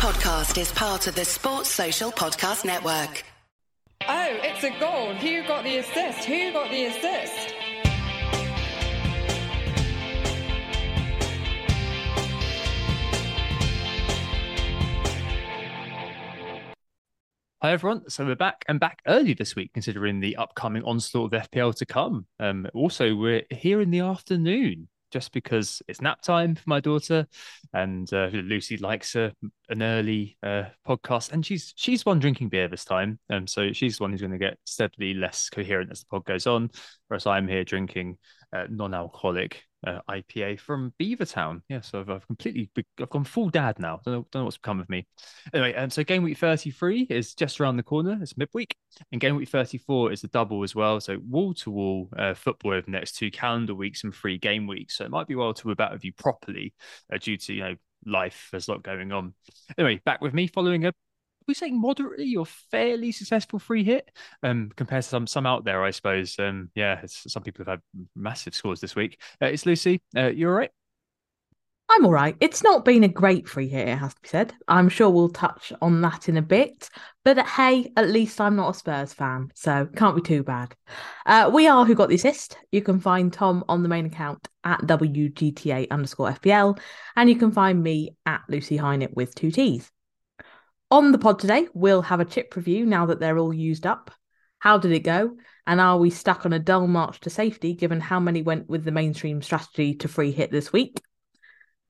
podcast is part of the Sports Social Podcast Network. Oh, it's a goal. Who got the assist? Who got the assist? Hi everyone, so we're back and back early this week, considering the upcoming onslaught of FPL to come. Um, also, we're here in the afternoon just because it's nap time for my daughter, and uh, Lucy likes a, an early uh, podcast, and she's she's one drinking beer this time, um, so she's the one who's going to get steadily less coherent as the pod goes on, whereas I'm here drinking uh, non-alcoholic uh, IPA from Beavertown. Yeah, so I've, I've, completely I've gone full dad now. Don't know, don't know what's become of me. Anyway, um, so game week 33 is just around the corner. It's midweek, and game week 34 is the double as well. So wall to wall football over the next two calendar weeks and three game weeks. So it might be well to about with you properly uh, due to you know life. There's a lot going on. Anyway, back with me following a we saying moderately or fairly successful free hit um, compared to some some out there, I suppose. Um, yeah, some people have had massive scores this week. Uh, it's Lucy. Uh, you all right? I'm all right. It's not been a great free hit, it has to be said. I'm sure we'll touch on that in a bit. But hey, at least I'm not a Spurs fan, so can't be too bad. Uh, we are Who Got the Assist. You can find Tom on the main account at WGTA underscore FPL, and you can find me at Lucy Hynett with two T's. On the pod today, we'll have a chip review now that they're all used up. How did it go? And are we stuck on a dull march to safety given how many went with the mainstream strategy to free hit this week?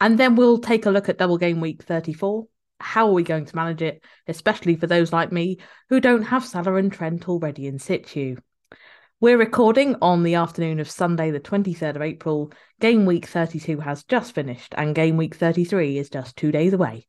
And then we'll take a look at double game week 34. How are we going to manage it, especially for those like me who don't have Salah and Trent already in situ? We're recording on the afternoon of Sunday, the 23rd of April. Game week 32 has just finished, and game week 33 is just two days away.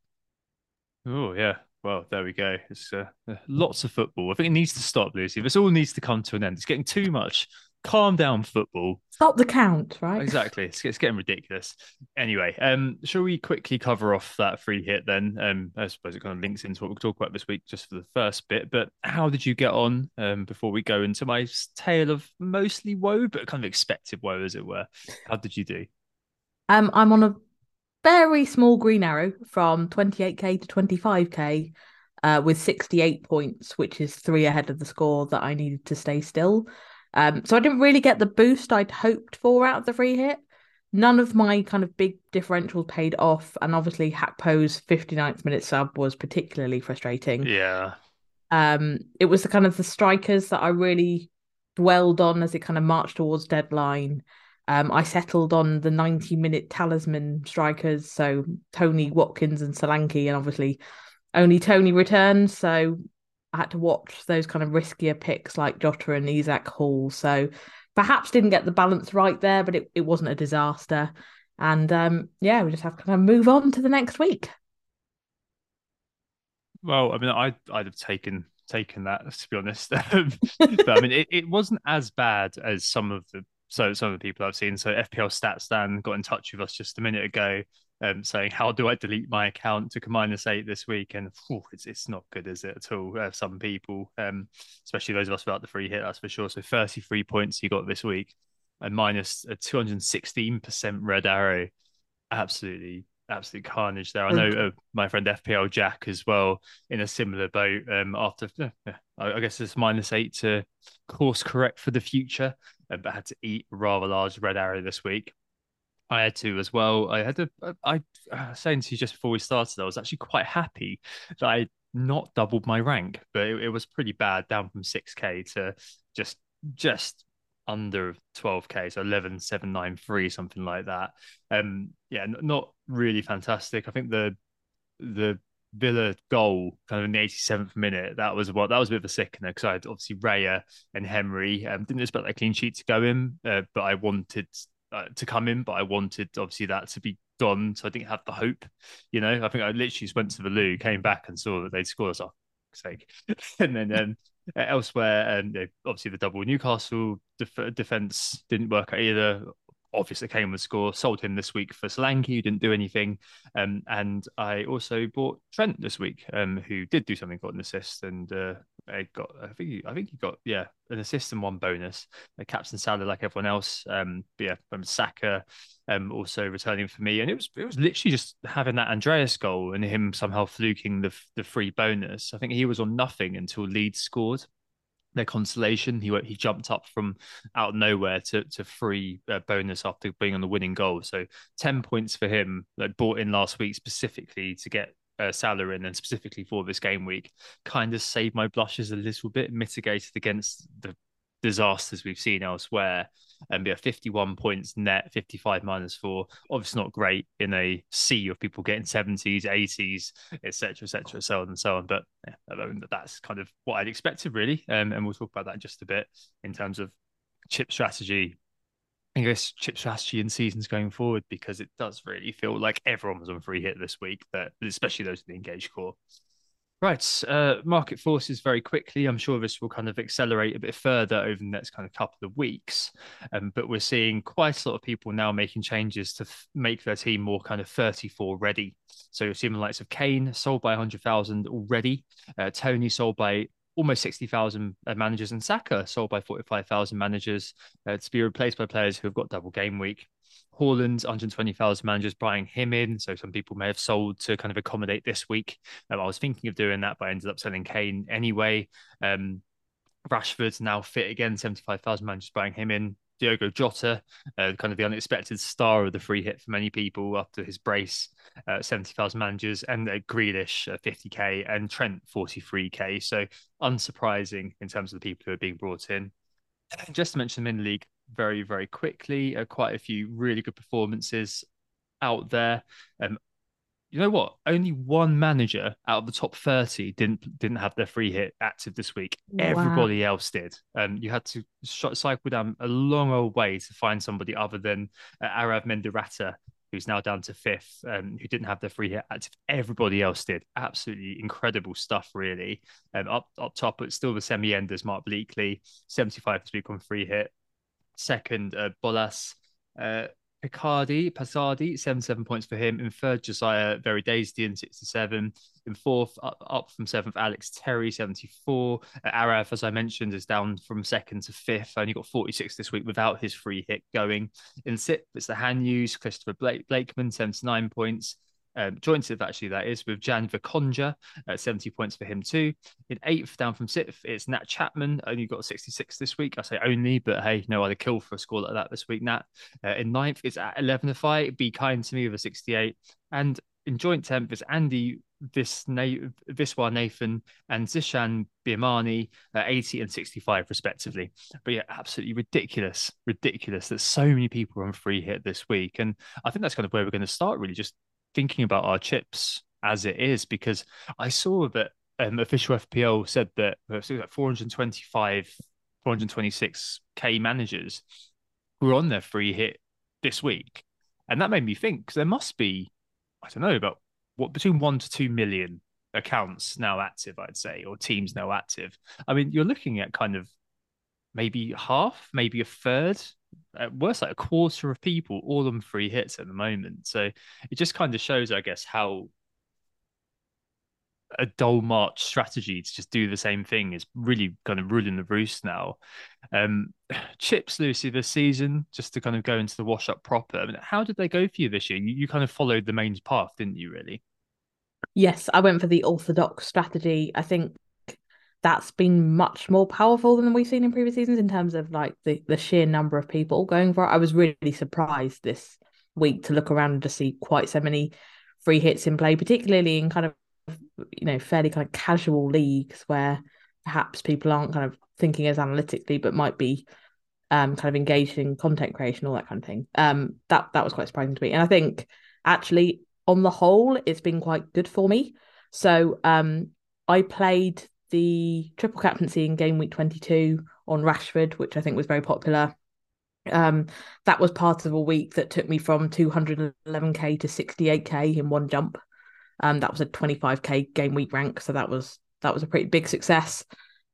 Oh, yeah. Well, there we go. It's uh, lots of football. I think it needs to stop, Lucy. This all needs to come to an end. It's getting too much. Calm down, football. Stop the count, right? Exactly. It's, it's getting ridiculous. Anyway, um, shall we quickly cover off that free hit then? Um, I suppose it kind of links into what we'll talk about this week, just for the first bit. But how did you get on? Um, before we go into my tale of mostly woe, but kind of expected woe, as it were. How did you do? Um, I'm on a very small green arrow from 28k to 25k uh, with 68 points, which is three ahead of the score that I needed to stay still. Um, so I didn't really get the boost I'd hoped for out of the free hit. None of my kind of big differentials paid off, and obviously Gakpo's 59th minute sub was particularly frustrating. Yeah. Um, it was the kind of the strikers that I really dwelled on as it kind of marched towards deadline. Um, I settled on the 90 minute talisman strikers, so Toney Watkins, and Solanke, and obviously only Toney returned, so I had to watch those kind of riskier picks like Jota and Isak Hall. So perhaps didn't get the balance right there, but it, it wasn't a disaster. And um, yeah, we just have to kind of move on to the next week. Well, I mean, I I'd have taken taken that to be honest, but I mean, it, it wasn't as bad as some of the so some of the people I've seen. So FPL Stats Dan got in touch with us just a minute ago, um, saying, "How do I delete my account to minus eight this week?" And whew, it's it's not good, is it at all? Uh, some people, um, especially those of us without the free hit, that's for sure. So thirty three points you got this week, and minus a two hundred sixteen percent red arrow. Absolutely absolute carnage there. I know uh, my friend FPL Jack as well in a similar boat. Um, after uh, I guess it's minus eight to course correct for the future but had to eat a rather large red arrow this week. I had to as well. I had to. I, I saying to you just before we started, I was actually quite happy that I not doubled my rank, but it, it was pretty bad, down from six k to just just under 12k so 11793 something like that um yeah not really fantastic i think the the Villa goal kind of in the 87th minute, that was what that was a bit of a sickener because I had obviously Raya and Henry. Um, didn't expect that clean sheet to go in, uh, but I wanted uh, to come in, but I wanted obviously that to be gone. So I didn't have the hope, you know. I think I literally just went to the loo, came back and saw that they'd scored. us off sake. and then um, elsewhere, and um, obviously the double Newcastle def- defense didn't work either. Obviously Kane would score. Sold him this week for Solanke, who didn't do anything. Um, and I also bought Trent this week, um, who did do something, got an assist, and uh, I got I think he, I think he got yeah an assist and one bonus. Uh, captain Salah like everyone else. Um, but yeah, um, Saka um, also returning for me, and it was it was literally just having that Andreas goal and him somehow fluking the the free bonus. I think he was on nothing until Leeds scored their consolation. He he jumped up from out of nowhere to to free uh, bonus after being on the winning goal. So ten points for him. Like bought in last week specifically to get uh, Salah in, and specifically for this game week, kind of saved my blushes a little bit, mitigated against the disasters we've seen elsewhere. And yeah, 51 points net, 55 minus four. Obviously not great in a sea of people getting 70s, 80s, etc., etc., so on and so on. But yeah, that's kind of what I'd expected, really. Um, and we'll talk about that in just a bit in terms of chip strategy. I guess chip strategy in seasons going forward because it does really feel like everyone was on free hit this week, that especially those in the engaged core. Right, uh, market forces very quickly. I'm sure this will kind of accelerate a bit further over the next kind of couple of weeks. Um, but we're seeing quite a lot of people now making changes to f- make their team more kind of 34 ready. So you're seeing the likes of Kane sold by 100,000 already, uh, Toney sold by almost 60,000 uh, managers, and Saka sold by 45,000 managers uh, to be replaced by players who have got double game week. Haaland, 120,000 managers buying him in. So some people may have sold to kind of accommodate this week. Um, I was thinking of doing that, but I ended up selling Kane anyway. Um, Rashford's now fit again, 75,000 managers buying him in. Diogo Jota, uh, kind of the unexpected star of the free hit for many people after his brace, uh, 70,000 managers, and uh, Grealish, uh, 50k, and Trent, 43k. So unsurprising in terms of the people who are being brought in. Just to mention the league, very, very quickly. Uh, quite a few really good performances out there. Um, you know what? Only one manager out of the top thirty didn't didn't have their free hit active this week. Wow. Everybody else did. Um, you had to cycle down a long old way to find somebody other than uh, Arav Mendirata, who's now down to fifth, um, who didn't have their free hit active. Everybody else did. Absolutely incredible stuff, really. Um, up up top, but still the semi enders. Mark Bleakley, seventy five this week on free hit second, uh, Bolas uh, Picardi, Pasardi, 77 points for him. In third, Josiah Very Daisdian, 67. In fourth, up, up from seventh, Alex Terry, 74. Uh, Araf, as I mentioned, is down from second to fifth. Only got 46 this week without his free hit going. In sixth, it's the Hanyus, Christopher Blake, Blakeman, 79 points um, jointed actually that is with Jan Verkonja at 70 points for him too. In eighth, down from sixth, it's Nat Chapman, only got 66 this week. I say only, but hey, no other kill for a score like that this week, Nat. Uh, in ninth, it's at 11 if I be kind to me with a 68. And in joint tenth, it's Andy Viswa Nathan and Zishan Birmani at 80 and 65 respectively. But yeah, absolutely ridiculous, ridiculous that so many people are on free hit this week. And I think that's kind of where we're going to start really just thinking about our chips as it is because I saw that um, official FPL said that uh, 425, 426k managers were on their free hit this week, and that made me think because there must be, I don't know, about what between one to two million accounts now active, I'd say, or teams now active. I mean, you're looking at kind of maybe half, maybe a third at worst like a quarter of people all on free hits at the moment. So it just kind of shows, I guess, how a dull march strategy to just do the same thing is really kind of ruling the roost now. Um, Chips, Lucy, this season, just to kind of go into the wash up proper. I mean, how did they go for you this year? You, you kind of followed the main path, didn't you? Really? Yes, I went for the orthodox strategy. I think that's been much more powerful than we've seen in previous seasons in terms of like the, the sheer number of people going for it. I was really surprised this week to look around and to see quite so many free hits in play, particularly in kind of you know fairly kind of casual leagues where perhaps people aren't kind of thinking as analytically but might be um kind of engaged in content creation all that kind of thing. Um that that was quite surprising to me. And i think actually on the whole it's been quite good for me. So um i played the triple captaincy in game week 22 on Rashford, which I think was very popular. Um, that was part of a week that took me from 211k to 68k in one jump. Um, that was a 25k game week rank, so that was that was a pretty big success.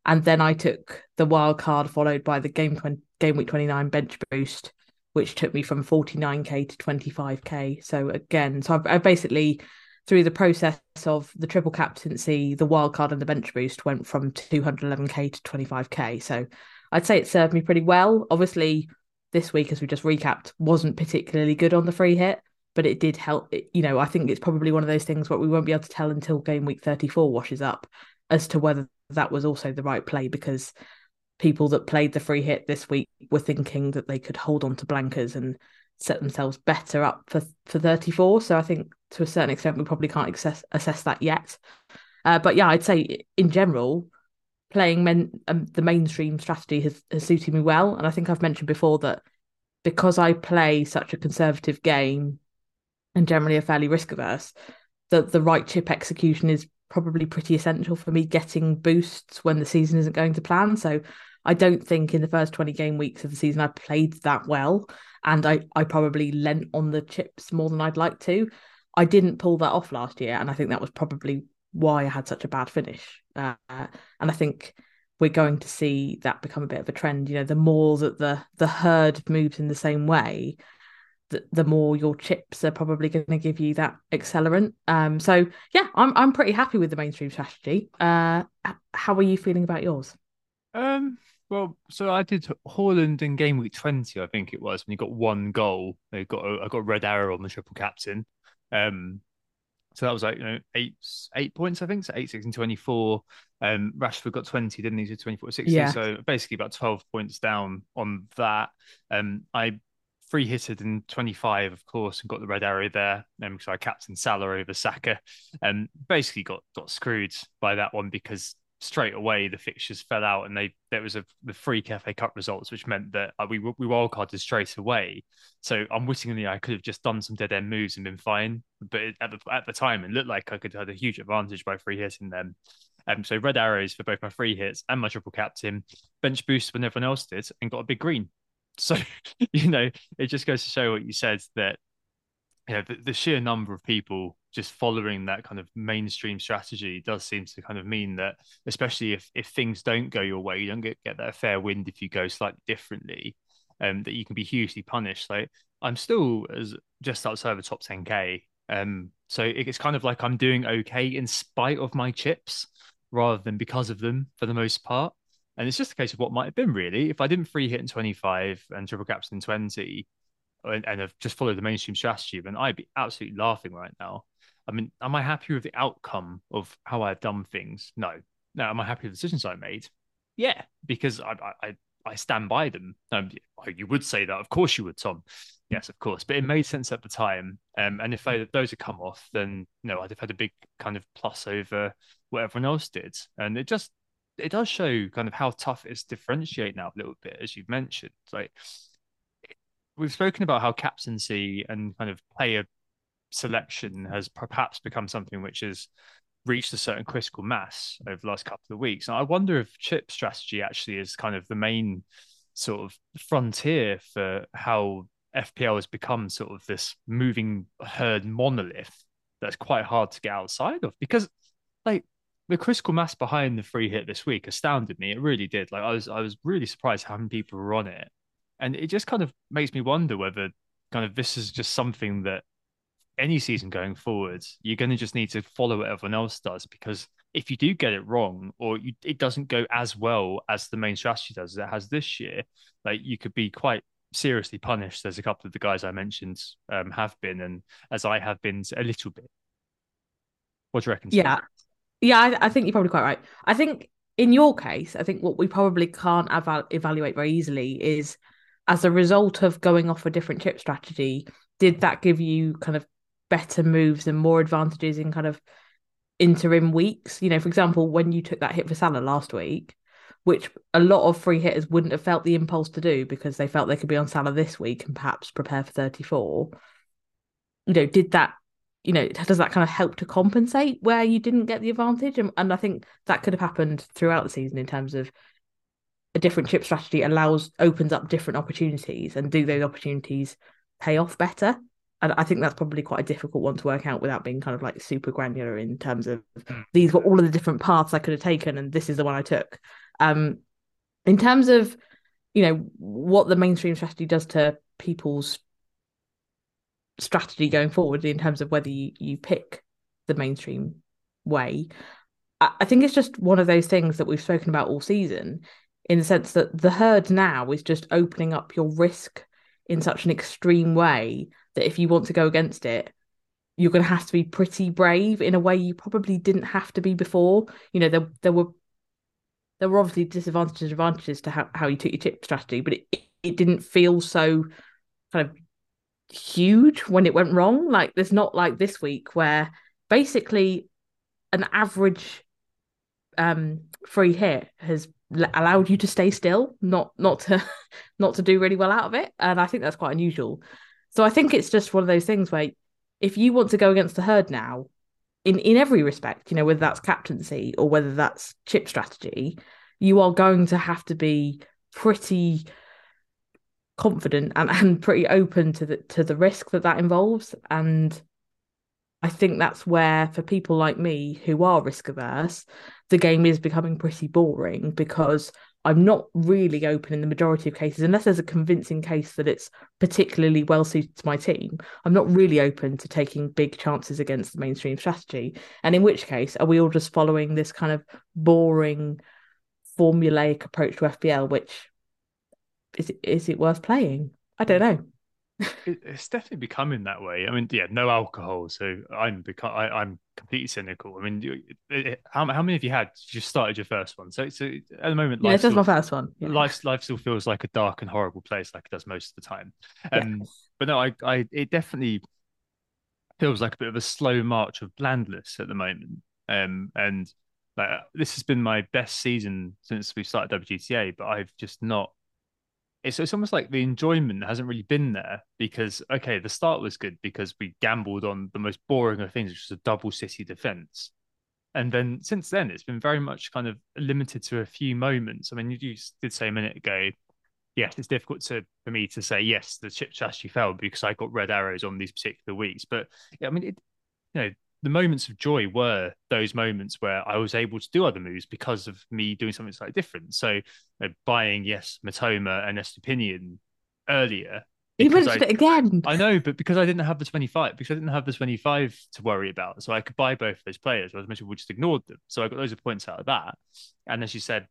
And then I took the wild card followed by the game 20, game week 29 bench boost, which took me from 49k to 25k. So again, so I've, I basically through the process of the triple captaincy, the wild card and the bench boost went from 211k to 25k. So I'd say it served me pretty well. Obviously, this week, as we just recapped, wasn't particularly good on the free hit, but it did help. You know, I think it's probably one of those things where we won't be able to tell until game week 34 washes up as to whether that was also the right play because people that played the free hit this week were thinking that they could hold on to blankers and set themselves better up for for 34 so i think to a certain extent we probably can't assess, assess that yet. Uh, but yeah i'd say in general playing men um, the mainstream strategy has, has suited me well. And i think i've mentioned before that because i play such a conservative game and generally a fairly risk averse that the right chip execution is probably pretty essential for me getting boosts when the season isn't going to plan. So I don't think in the first 20 game weeks of the season I played that well. And I, I probably lent on the chips more than I'd like to. I didn't pull that off last year, and I think that was probably why I had such a bad finish. Uh, and I think we're going to see that become a bit of a trend. You know, the more that the the herd moves in the same way, the, the more your chips are probably going to give you that accelerant. Um, so yeah, I'm I'm pretty happy with the mainstream strategy. Uh, how are you feeling about yours? Um, well, so I did Haaland in game week 20, I think it was, when he got one goal. They got a, I got a red arrow on the triple captain. Um, so that was like, you know, eight eight points, I think. So eight, six and 24. Um, Rashford got 20, didn't he? To 24, 60. Yeah. So basically about 12 points down on that. Um, I free hitted in 25, of course, and got the red arrow there. Um, so I captain Salah over Saka. And um, basically got got screwed by that one because straight away the fixtures fell out and they there was a the free FA Cup results, which meant that uh, we we wildcarded straight away. So unwittingly, I could have just done some dead end moves and been fine. But at the at the time, it looked like I could have had a huge advantage by free hitting them. Um, so red arrows for both my free hits and my triple captain, bench boost when everyone else did, and got a big green. So you know, it just goes to show what you said that you know the, the sheer number of people just following that kind of mainstream strategy does seem to kind of mean that especially if if things don't go your way you don't get, get that fair wind if you go slightly differently um that you can be hugely punished. Like i'm still as just outside of the top 10k um so it's kind of like i'm doing okay in spite of my chips rather than because of them for the most part. And it's just a case of what might have been really. If i didn't free hit in 25 and triple caps in 20 and, and have just followed the mainstream strategy, then I'd be absolutely laughing right now. I mean, am I happy with the outcome of how I've done things? No. Now, am I happy with the decisions I made? Yeah, because I I, I stand by them. Um, you would say that, of course you would, Tom. Yes, of course, but it made sense at the time. Um, and if they, those had come off, then no, I'd have had a big kind of plus over what everyone else did. And it just it does show kind of how tough it is to differentiate now a little bit, as you've mentioned. Like we've spoken about how captaincy and kind of player selection has perhaps become something which has reached a certain critical mass over the last couple of weeks. And I wonder if chip strategy actually is kind of the main sort of frontier for how FPL has become sort of this moving herd monolith that's quite hard to get outside of because like the critical mass behind the free hit this week astounded me. It really did. Like I was I was really surprised how many people were on it and it just kind of makes me wonder whether kind of this is just something that any season going forward, you're going to just need to follow what everyone else does because if you do get it wrong or you, it doesn't go as well as the main strategy does as it has this year, like you could be quite seriously punished. There's a couple of the guys I mentioned um, have been, and as I have been a little bit. What do you reckon? Yeah, yeah, I, I, think you're probably quite right. I think in your case, I think what we probably can't eval- evaluate very easily is as a result of going off a different chip strategy, did that give you kind of better moves and more advantages in kind of interim weeks? You know, for example, when you took that hit for Salah last week, which a lot of free hitters wouldn't have felt the impulse to do because they felt they could be on Salah this week and perhaps prepare for 34. You know, did that, you know, does that kind of help to compensate where you didn't get the advantage? And, and I think that could have happened throughout the season in terms of a different chip strategy allows opens up different opportunities and do those opportunities pay off better and i think that's probably quite a difficult one to work out without being kind of like super granular in terms of hmm. these were all of the different paths i could have taken and this is the one i took um in terms of you know, what the mainstream strategy does to people's strategy going forward in terms of whether you, you pick the mainstream way. I, I think it's just one of those things that we've spoken about all season in the sense that the herd now is just opening up your risk in such an extreme way that if you want to go against it, you're going to have to be pretty brave in a way you probably didn't have to be before. You know, there there were there were obviously disadvantages and advantages to how, how you took your chip strategy, but it, it didn't feel so kind of huge when it went wrong. Like there's not like this week where basically an average um free hit has allowed you to stay still, not not to not to do really well out of it, and I think that's quite unusual. So I think it's just one of those things where if you want to go against the herd now, in in every respect, you know whether that's captaincy or whether that's chip strategy, you are going to have to be pretty confident and, and pretty open to the to the risk that that involves. And I think that's where for people like me who are risk averse the game is becoming pretty boring because I'm not really open in the majority of cases unless there's a convincing case that it's particularly well suited to my team I'm not really open to taking big chances against the mainstream strategy and in which case are we all just following this kind of boring formulaic approach to FPL, which is is it worth playing? I don't know. It's definitely becoming that way. I mean, yeah, no alcohol, so I'm become I, am completely cynical. I mean, how, how many have you had you started your first one? So, so at the moment, yeah, this is my first one. Yeah. Life life still feels like a dark and horrible place, like it does most of the time. Um, but no, I I it definitely feels like a bit of a slow march of blandness at the moment. Um, and like this has been my best season since we started WGTA, but I've just not it's, it's almost like the enjoyment hasn't really been there because okay the start was good because we gambled on the most boring of things which was a double city defense. And then since then it's been very much kind of limited to a few moments. I mean you did say a minute ago yes it's difficult to for me to say yes the chip strategy failed because i got red arrows on these particular weeks. But yeah, i mean it you know the moments of joy were those moments where I was able to do other moves because of me doing something slightly different. So you know, buying yes Mitoma and Estupiñán earlier. You mentioned I, again. I know, but because I didn't have the 25, because I didn't have the 25 to worry about. So I could buy both those players, whereas most people just ignored them. So I got loads of points out of that. And as you said,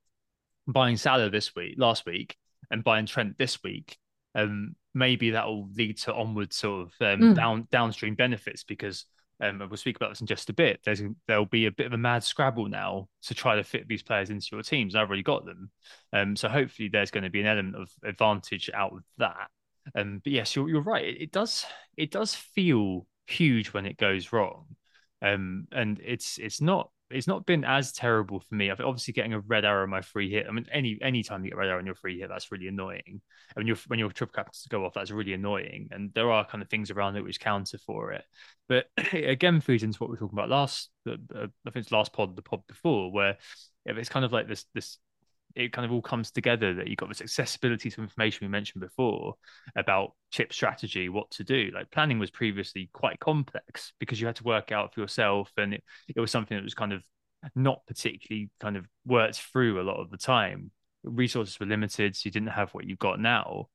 buying Salah this week, last week, and buying Trent this week, um, maybe that will lead to onward sort of um, mm. down downstream benefits because um, and we'll speak about this in just a bit. There's there'll be a bit of a mad scrabble now to try to fit these players into your teams. I've already got them, um, so hopefully there's going to be an element of advantage out of that. Um, but yes, you're you're right. It, it does it does feel huge when it goes wrong, um, and it's it's not it's not been as terrible for me. I've obviously getting a red arrow on my free hit. I mean, any any time you get red arrow on your free hit, that's really annoying. And when your when your triple captains go off, that's really annoying. And there are kind of things around it which counter for it. But again, feeds into what we were talking about last. Uh, I think it's last pod, the pod before, where if it's kind of like this this it kind of all comes together that you've got this accessibility to information we mentioned before about chip strategy, what to do. Like planning was previously quite complex because you had to work out for yourself, and it, it was something that was kind of not particularly kind of worked through a lot of the time. Resources were limited, so you didn't have what you've got now.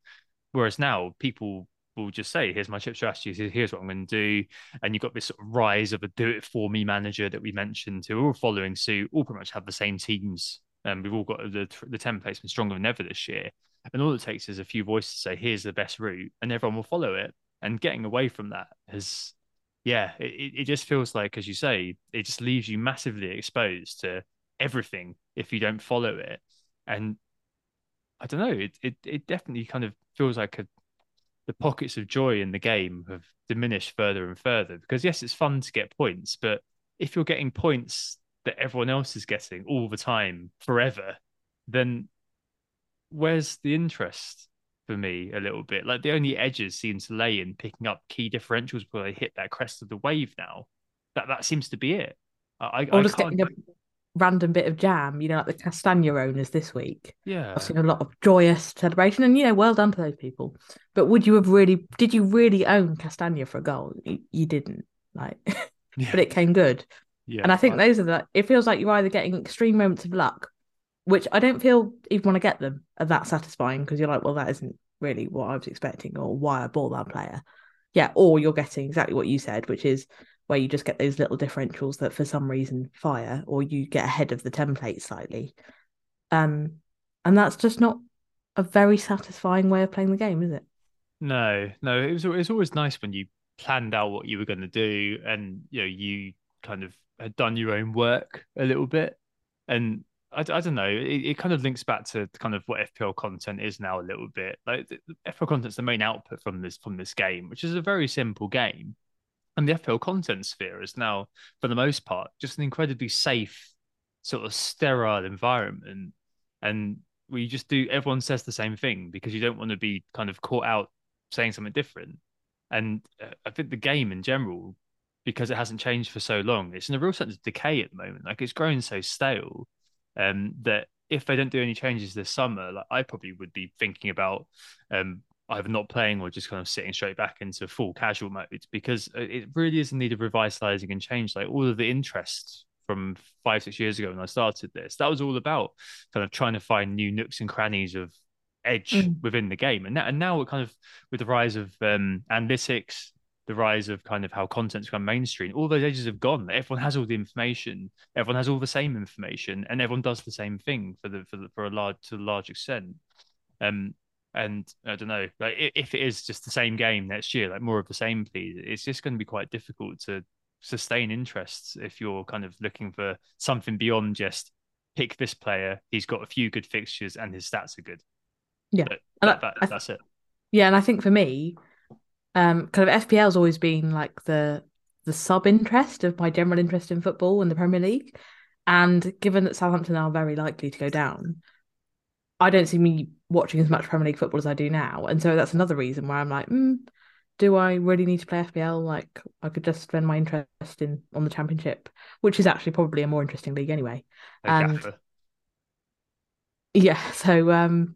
Whereas now, people will just say, "Here's my chip strategy. Here's what I'm going to do," and you've got this sort of rise of a do-it-for-me manager that we mentioned, who are all following suit, all pretty much have the same teams and we've all got the the template's been stronger than ever this year. And all it takes is a few voices to say, "Here's the best route," and everyone will follow it. And getting away from that has, yeah, it, it just feels like, as you say, it just leaves you massively exposed to everything if you don't follow it. And I don't know, it it, it definitely kind of feels like a, the pockets of joy in the game have diminished further and further. Because yes, it's fun to get points, but if you're getting points that everyone else is getting all the time forever, then where's the interest for me a little bit? Like the only edges seem to lay in picking up key differentials before they hit that crest of the wave now. That that seems to be it. I, or I just getting a random bit of jam, you know, like the Castagna owners this week. Yeah. I've seen a lot of joyous celebration and you know, well done to those people. But would you have really did you really own Castagna for a goal? You, you didn't. Like yeah. but it came good. Yeah, and I think those are the. It feels like you're either getting extreme moments of luck, which I don't feel even want to get them are that satisfying because you're like, well, that isn't really what I was expecting or why I bought that player. Yeah, or you're getting exactly what you said, which is where you just get those little differentials that for some reason fire, or you get ahead of the template slightly. Um, and that's just not a very satisfying way of playing the game, is it? No, no. It was it was always nice when you planned out what you were going to do, and you know you kind of had done your own work a little bit, and I, I don't know. It, it kind of links back to kind of what FPL content is now a little bit. Like the, FPL content's the main output from this from this game, which is a very simple game, and the FPL content sphere is now, for the most part, just an incredibly safe, sort of sterile environment, and we just do everyone says the same thing because you don't want to be kind of caught out saying something different. And uh, I think the game in general, because it hasn't changed for so long, it's in a real sense of decay at the moment. Like it's growing so stale um, that if they don't do any changes this summer, like I probably would be thinking about um, either not playing or just kind of sitting straight back into full casual mode because uh, it really is in need of revitalizing and change. Like all of the interest from five, six years ago when I started this, that was all about kind of trying to find new nooks and crannies of edge mm. within the game. And, that, and now we're kind of with the rise of um, analytics, the rise of kind of how content's become mainstream, all those ages have gone. Everyone has all the information, everyone has all the same information, and everyone does the same thing for the for the, for a large to a large extent. Um, and I don't know, like if it is just the same game next year, like more of the same, please. It's just going to be quite difficult to sustain interests if you're kind of looking for something beyond just pick this player. He's got a few good fixtures and his stats are good. Yeah, that, that, that's it. Yeah, and I think for me, um, kind of FPL has always been like the the sub interest of my general interest in football and the Premier League. And given that Southampton are very likely to go down, I don't see me watching as much Premier League football as I do now. And so that's another reason why I'm like, mm, do I really need to play FPL? Like, I could just spend my interest in on the Championship, which is actually probably a more interesting league anyway. And yeah, so um,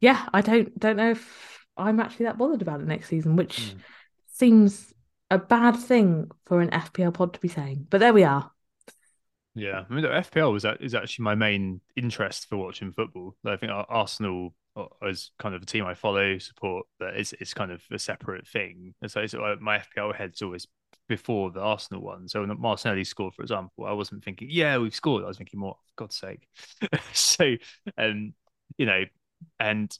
yeah, I don't don't know if I'm actually that bothered about it next season, which mm. seems a bad thing for an FPL pod to be saying. But there we are. Yeah, I mean, the FPL was that is actually my main interest for watching football. I think Arsenal is kind of a team I follow, support, but it's it's kind of a separate thing. And so, so uh, my FPL head's always before the Arsenal one. So when Martinelli scored, for example, I wasn't thinking, yeah, we've scored. I was thinking more, for God's sake. so, um, you know, and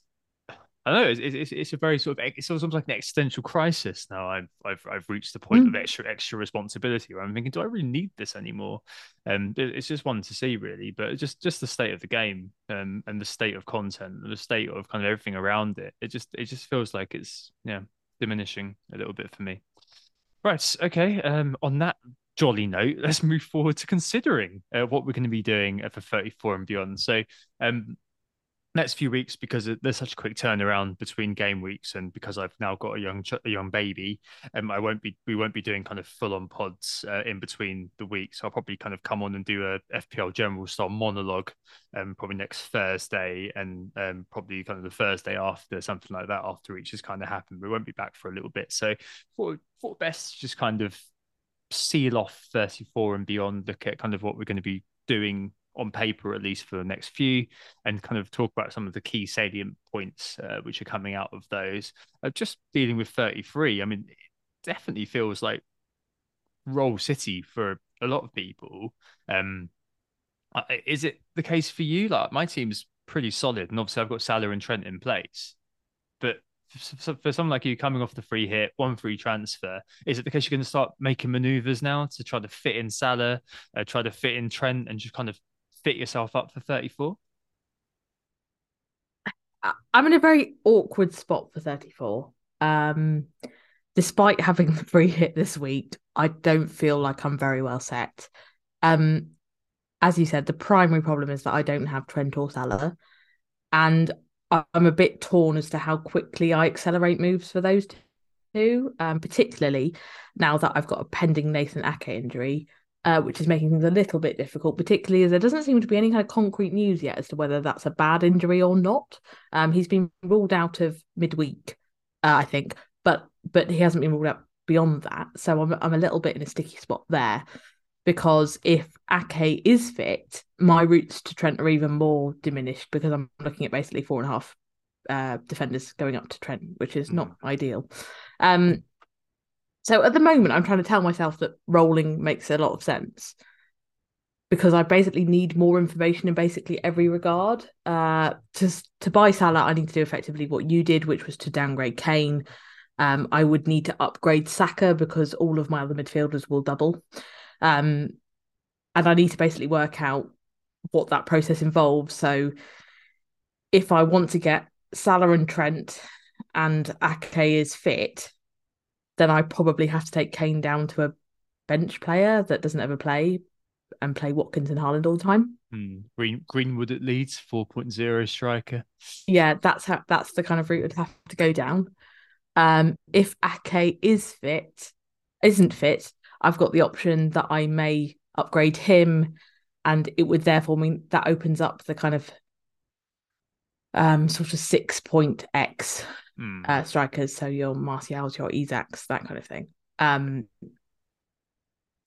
I know it's, it's, it's a very sort of it's almost like an existential crisis now. I've I've I've reached the point mm. of extra extra responsibility where I'm thinking, do I really need this anymore? And um, it's just one to see really, but just just the state of the game um, and the state of content, and the state of kind of everything around it. It just it just feels like it's yeah diminishing a little bit for me. Right. Okay. Um, on that jolly note, let's move forward to considering uh, what we're going to be doing for 34 and beyond. So, um, next few weeks because there's such a quick turnaround between game weeks and because I've now got a young a young baby um I won't be we won't be doing kind of full on pods uh, in between the weeks. I'll probably kind of come on and do a FPL general style monologue um probably next Thursday and um probably kind of the Thursday after something like that after each has kind of happened. We won't be back for a little bit. So for best just kind of seal off 34 and beyond look at kind of what we're going to be doing on paper at least for the next few and kind of talk about some of the key salient points uh, which are coming out of those. Uh, just dealing with 33 i mean it definitely feels like roll city for a lot of people. Um is it the case for you? Like my team's pretty solid and obviously i've got salah and trent in place. But for someone like you coming off the free hit, one free transfer, is it the case you're going to start making maneuvers now to try to fit in Salah, uh, try to fit in Trent, and just kind of fit yourself up for 34? I'm in a very awkward spot for 34. Um, despite having the free hit this week, I don't feel like I'm very well set. Um, as you said, the primary problem is that I don't have Trent or Salah, and I'm a bit torn as to how quickly I accelerate moves for those two, um, particularly now that I've got a pending Nathan Ake injury uh, which is making things a little bit difficult, particularly as there doesn't seem to be any kind of concrete news yet as to whether that's a bad injury or not. Um, he's been ruled out of midweek, uh, I think, but but he hasn't been ruled out beyond that. So I'm I'm a little bit in a sticky spot there. because if Ake is fit, my routes to Trent are even more diminished because I'm looking at basically four and a half uh, defenders going up to Trent, which is not ideal. Um, so at the moment, I'm trying to tell myself that rolling makes a lot of sense because I basically need more information in basically every regard. Uh, to to buy Salah, I need to do effectively what you did, which was to downgrade Kane. Um, I would need to upgrade Saka because all of my other midfielders will double. Um, and I need to basically work out what that process involves. So if I want to get Salah and Trent and Ake is fit, then I probably have to take Kane down to a bench player that doesn't ever play and play Watkins and Haaland all the time. Hmm. Green Greenwood at Leeds, 4.0 striker. Yeah, that's how that's the kind of route I'd have to go down. Um, if Ake is fit, isn't fit, I've got the option that I may upgrade him, and it would therefore mean that opens up the kind of um sort of six point X Hmm. uh, strikers, so your Martials, your Isaks, that kind of thing. Um,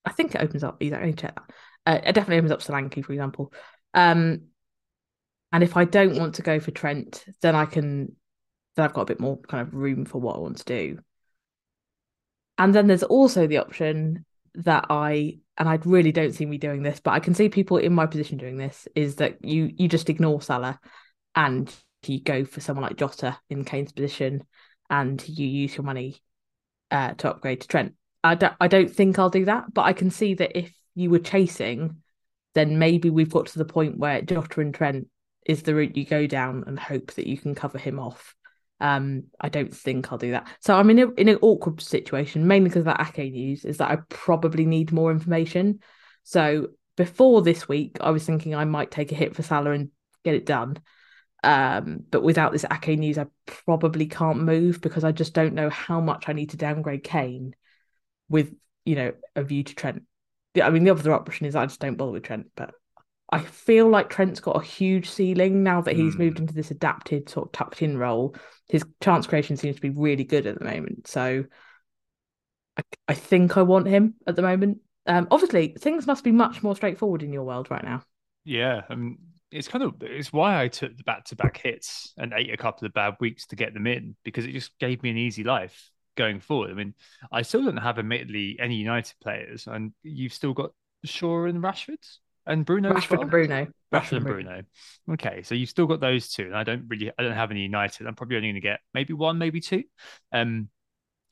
I think it opens up Isak. I need to check that. Uh, it definitely opens up Solanke, for example. Um, and if I don't want to go for Trent, then I can. Then I've got a bit more kind of room for what I want to do. And then there's also the option that I and I really don't see me doing this, but I can see people in my position doing this. Is that you you just ignore Salah and you go for someone like Jota in Kane's position, and you use your money uh, to upgrade to Trent. I don't, I don't think I'll do that, but I can see that if you were chasing, then maybe we've got to the point where Jota and Trent is the route you go down and hope that you can cover him off. Um, I don't think I'll do that. So I'm in a, in an awkward situation, mainly because of that Ake news, is that I probably need more information. So before this week, I was thinking I might take a hit for Salah and get it done. Um, but without this Ake news, I probably can't move because I just don't know how much I need to downgrade Kane with, you know, a view to Trent. I mean, the other option is I just don't bother with Trent, but I feel like Trent's got a huge ceiling now that he's Hmm. moved into this adapted sort of tucked in role. His chance creation seems to be really good at the moment. So I, I think I want him at the moment. Um, obviously, things must be much more straightforward in your world right now. Yeah, I mean, it's kind of it's why I took the back-to-back hits and ate a couple of bad weeks to get them in because it just gave me an easy life going forward. I mean, I still don't have admittedly any United players, and you've still got Shaw and Rashford and Bruno Rashford well. and Bruno. Rashford and Bruno. Okay, so you've still got those two, and I don't really, I don't have any United. I'm probably only going to get maybe one, maybe two. Um,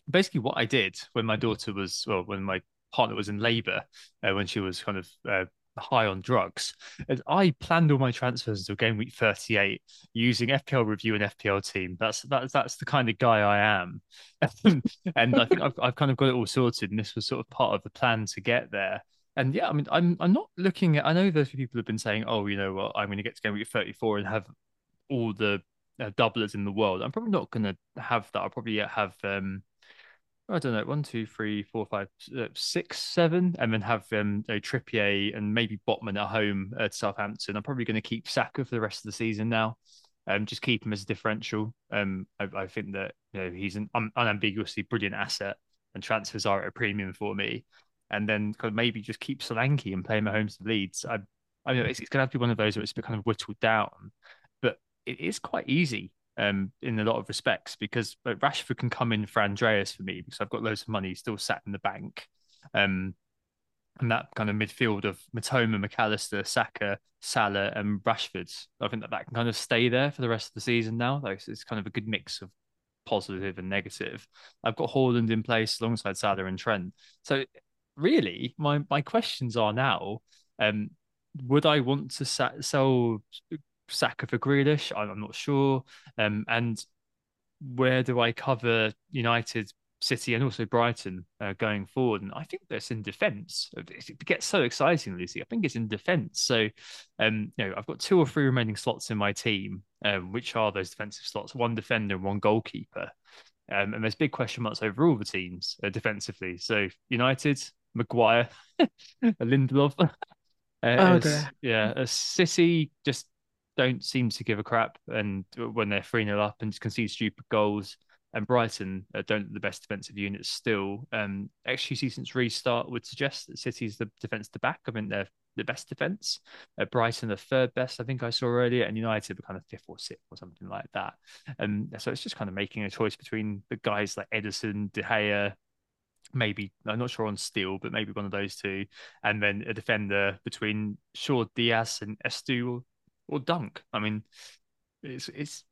basically, what I did when my daughter was, well, when my partner was in labour, uh, when she was kind of uh, high on drugs, is I planned all my transfers until game week 38 using FPL review and FPL team. That's that's that's the kind of guy I am, and I think I've I've kind of got it all sorted, and this was sort of part of the plan to get there. And yeah, I mean, I'm I'm not looking at. I know there's people have been saying, oh, you know what, I'm going to get to game week 34 and have all the uh, doublers in the world. I'm probably not going to have that. I'll probably have um, I don't know, one, two, three, four, five, uh, six, seven, and then have um, Trippier and maybe Botman at home at Southampton. I'm probably going to keep Saka for the rest of the season now. Um, just keep him as a differential. Um, I, I think that you know he's an un- unambiguously brilliant asset, and transfers are at a premium for me. And then kind of maybe just keep Solanke and play him at home to Leeds. I, I know it's, it's going to have to be one of those where it's kind of whittled down, but it is quite easy um, in a lot of respects because Rashford can come in for Andreas for me because I've got loads of money still sat in the bank. Um, and that kind of midfield of Mitoma, McAllister, Saka, Salah, and Rashford, I think that that can kind of stay there for the rest of the season now. It's, kind of a good mix of positive and negative. I've got Haaland in place alongside Salah and Trent. So really, my my questions are now: um, Would I want to sa- sell Saka for Grealish? I'm, I'm not sure. Um, and where do I cover United, City, and also Brighton uh, going forward? And I think that's in defence. It gets so exciting, Lucy. I think it's in defence. So, um, you know, I've got two or three remaining slots in my team, um, which are those defensive slots: one defender and one goalkeeper. Um, and there's big question marks over all the teams uh, defensively. So United, Maguire, Lindelof. Uh, Oh, as- Yeah, a City just don't seem to give a crap, and when they're three 0 up and concede stupid goals. and Brighton uh, don't the best defensive units still. Um, XG since restart would suggest that City's the defense to back. I mean, they're the best defense. Uh, Brighton the third best, I think I saw earlier, and United were kind of fifth or sixth or something like that. And so it's just kind of making a choice between the guys like Ederson, De Gea, maybe I'm not sure on Steele, but maybe one of those two, and then a defender between Shaw, Dias, and Estu or, Dunk. I mean, it's it's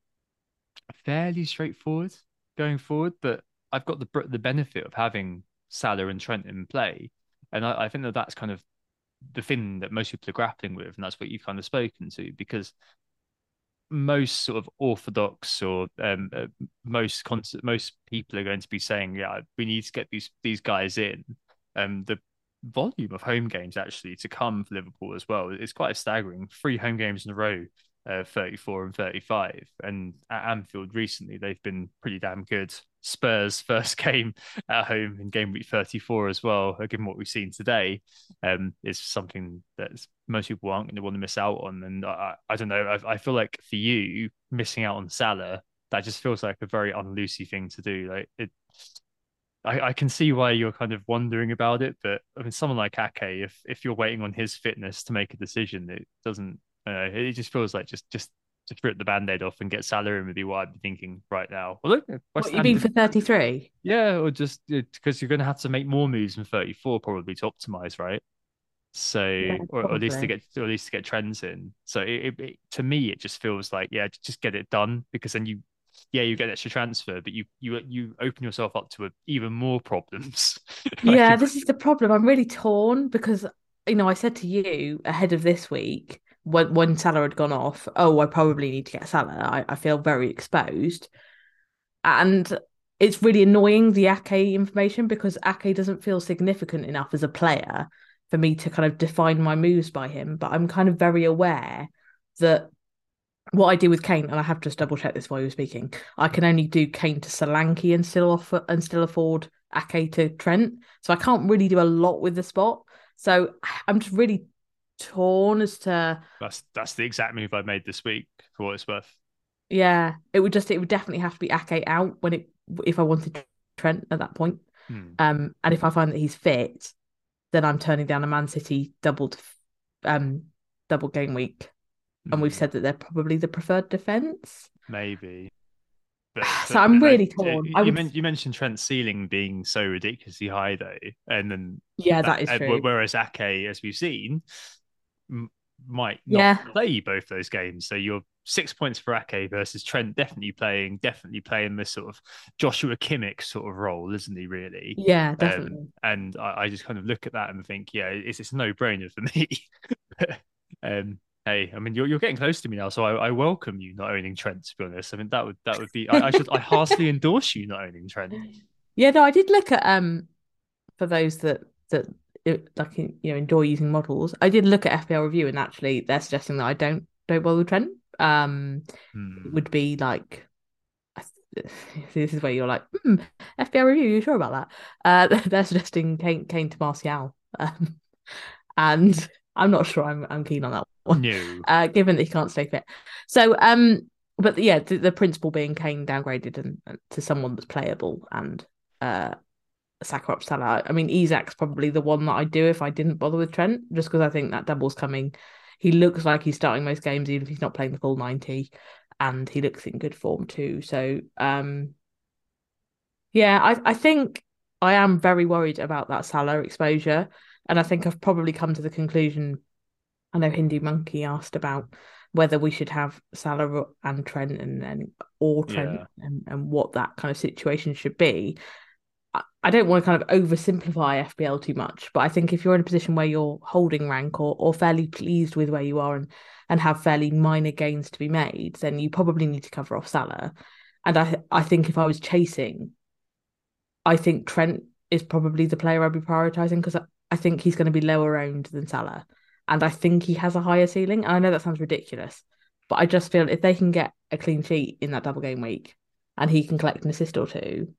fairly straightforward going forward, but I've got the the benefit of having Salah and Trent in play, and I, I think that that's kind of the thing that most people are grappling with, and that's what you've kind of spoken to, because most sort of orthodox or um, uh, most con- most people are going to be saying, yeah, we need to get these these guys in. Um, the volume of home games actually to come for Liverpool as well It's quite a staggering. Three home games in a row uh, 34 and 35. And at Anfield recently, they've been pretty damn good. Spurs' first game at home in game week 34 as well, uh, given what we've seen today, um, is something that most people aren't going to want to miss out on. And I, I don't know, I, I, feel like for you, missing out on Salah, that just feels like a very unlucy thing to do. Like it, I, I can see why you're kind of wondering about it, but I mean, someone like Ake, if if you're waiting on his fitness to make a decision, it doesn't uh, it just feels like just just to rip the band-aid off and get Salah in would be what I'd be thinking right now. Well, look, what you mean for 33? Yeah, or just because you're going to have to make more moves in 34 probably to optimize, right? So, yeah, or, or, at least to get, or at least to get trends in. So, it, it, it, to me, it just feels like yeah, just get it done because then you, yeah, you get extra transfer, but you you you open yourself up to a, even more problems. like, yeah, this is the problem. I'm really torn because you know I said to you ahead of this week when when Salah had gone off, oh, I probably need to get Salah. I, I feel very exposed. And it's really annoying the Ake information because Ake doesn't feel significant enough as a player for me to kind of define my moves by him. But I'm kind of very aware that what I do with Kane, and I have just double checked this while you were speaking, I can only do Kane to Solanke and still offer and still afford Ake to Trent. So I can't really do a lot with the spot. So I'm just really torn as to that's that's the exact move I made this week for what it's worth. Yeah, it would just it would definitely have to be Ake out when it if I wanted Trent at that point. Hmm. Um, and if I find that he's fit, then I'm turning down a Man City doubled um double game week. And we've hmm. said that they're probably the preferred defense. Maybe. But, so but, I'm really torn. You, would... you, mentioned Trent's ceiling being so ridiculously high, though, and then yeah, that, that is true. Whereas Ake, as we've seen, might not yeah. play both those games. So you're six points for Ake versus Trent, definitely playing, definitely playing this sort of Joshua Kimmich sort of role, isn't he? Really? Yeah, um, definitely. Um, and I, I, just kind of look at that and think, yeah, it's it's a no brainer for me. um, hey, I mean, you're you're getting close to me now, so I, I, welcome you not owning Trent. To be honest, I mean that would that would be I, I should I harshly endorse you not owning Trent. Yeah, no, I did look at um for those that that like you know enjoy using models. I did look at FPL review and actually they're suggesting that I don't don't bother with Trent. Um, hmm. would be like this is where you're like hmm, FPL review. You sure about that? Uh, they're suggesting Kane, Kane to Martial, um, and I'm not sure I'm I'm keen on that one. No. Uh, given that he can't stay fit. So um, but yeah, the, the principle being Kane downgraded and, and to someone that's playable and uh Saka up Salah. I mean, Isak's probably the one that I'd do if I didn't bother with Trent, just because I think that double's coming. He looks like he's starting most games, even if he's not playing the full 90, and he looks in good form too. So, um, yeah, I, I think I am very worried about that Salah exposure. And I think I've probably come to the conclusion. I know Hindu Monkey asked about whether we should have Salah and Trent and, and or Trent yeah. and, and what that kind of situation should be. I don't want to kind of oversimplify FPL too much, but I think if you're in a position where you're holding rank or, or fairly pleased with where you are and, and have fairly minor gains to be made, then you probably need to cover off Salah. And I I think if I was chasing, I think Trent is probably the player I'd be prioritising because I, think he's going to be lower owned than Salah. And I think he has a higher ceiling. And I know that sounds ridiculous, but I just feel if they can get a clean sheet in that double game week and he can collect an assist or two,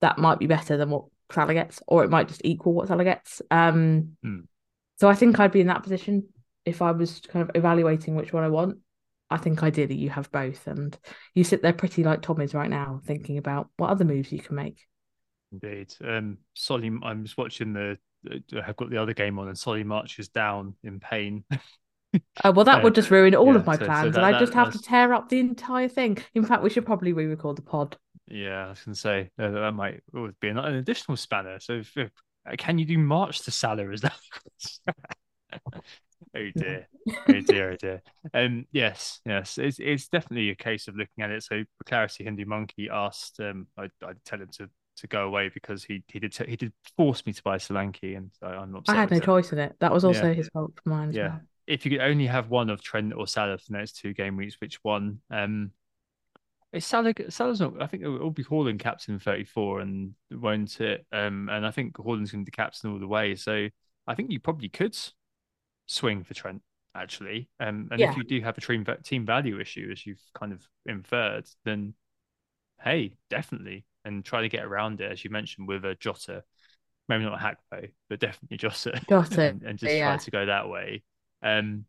that might be better than what Salah gets, or it might just equal what Salah gets. Um, hmm. So I think I'd be in that position if I was kind of evaluating which one I want. I think ideally you have both, and you sit there pretty like Tom is right now, thinking about what other moves you can make. Indeed. Um, Solly, I'm just watching the. I've got the other game on, and Solly marches down in pain. Oh well, that Uh, would just ruin all yeah, of my so- so plans, that- and I just have to tear up the entire thing. In fact, we should probably re-record the pod. Yeah, I was going to say uh, that might would be an, an additional spanner. So, if, if- uh, can you do March to Salah? Is that? oh dear, oh dear, oh dear. Um, yes, yes, it's it's definitely a case of looking at it. So, clarity, Hindu Monkey asked, um, I I tell him to to go away because he he did he did force me to buy Solanke, and I, I'm not. I had no choice in it. That was also Yeah. his fault for mine as Yeah. well. If you could only have one of Trent or Salah for the next two game weeks, which one? Um, it's Salah. Salah's not. I think it will be Haaland captain thirty four, and won't it? Um, and I think Haaland's going to be captain all the way. So I think you probably could swing for Trent actually. Um, and Yeah. if you do have a team team value issue, as you've kind of inferred, then hey, definitely, and try to get around it as you mentioned with a Jota. Maybe not a Gakpo, but definitely Jota Jota, and, and just yeah. try to go that way. Um,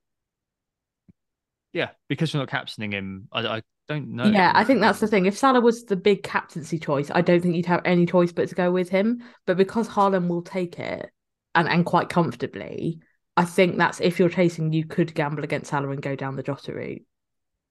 yeah, because you're not captaining him, I, I don't know. Yeah, I think that's the thing. If Salah was the big captaincy choice, I don't think you'd have any choice but to go with him. But because Haaland will take it and, and quite comfortably, I think that's if you're chasing, you could gamble against Salah and go down the Jota route.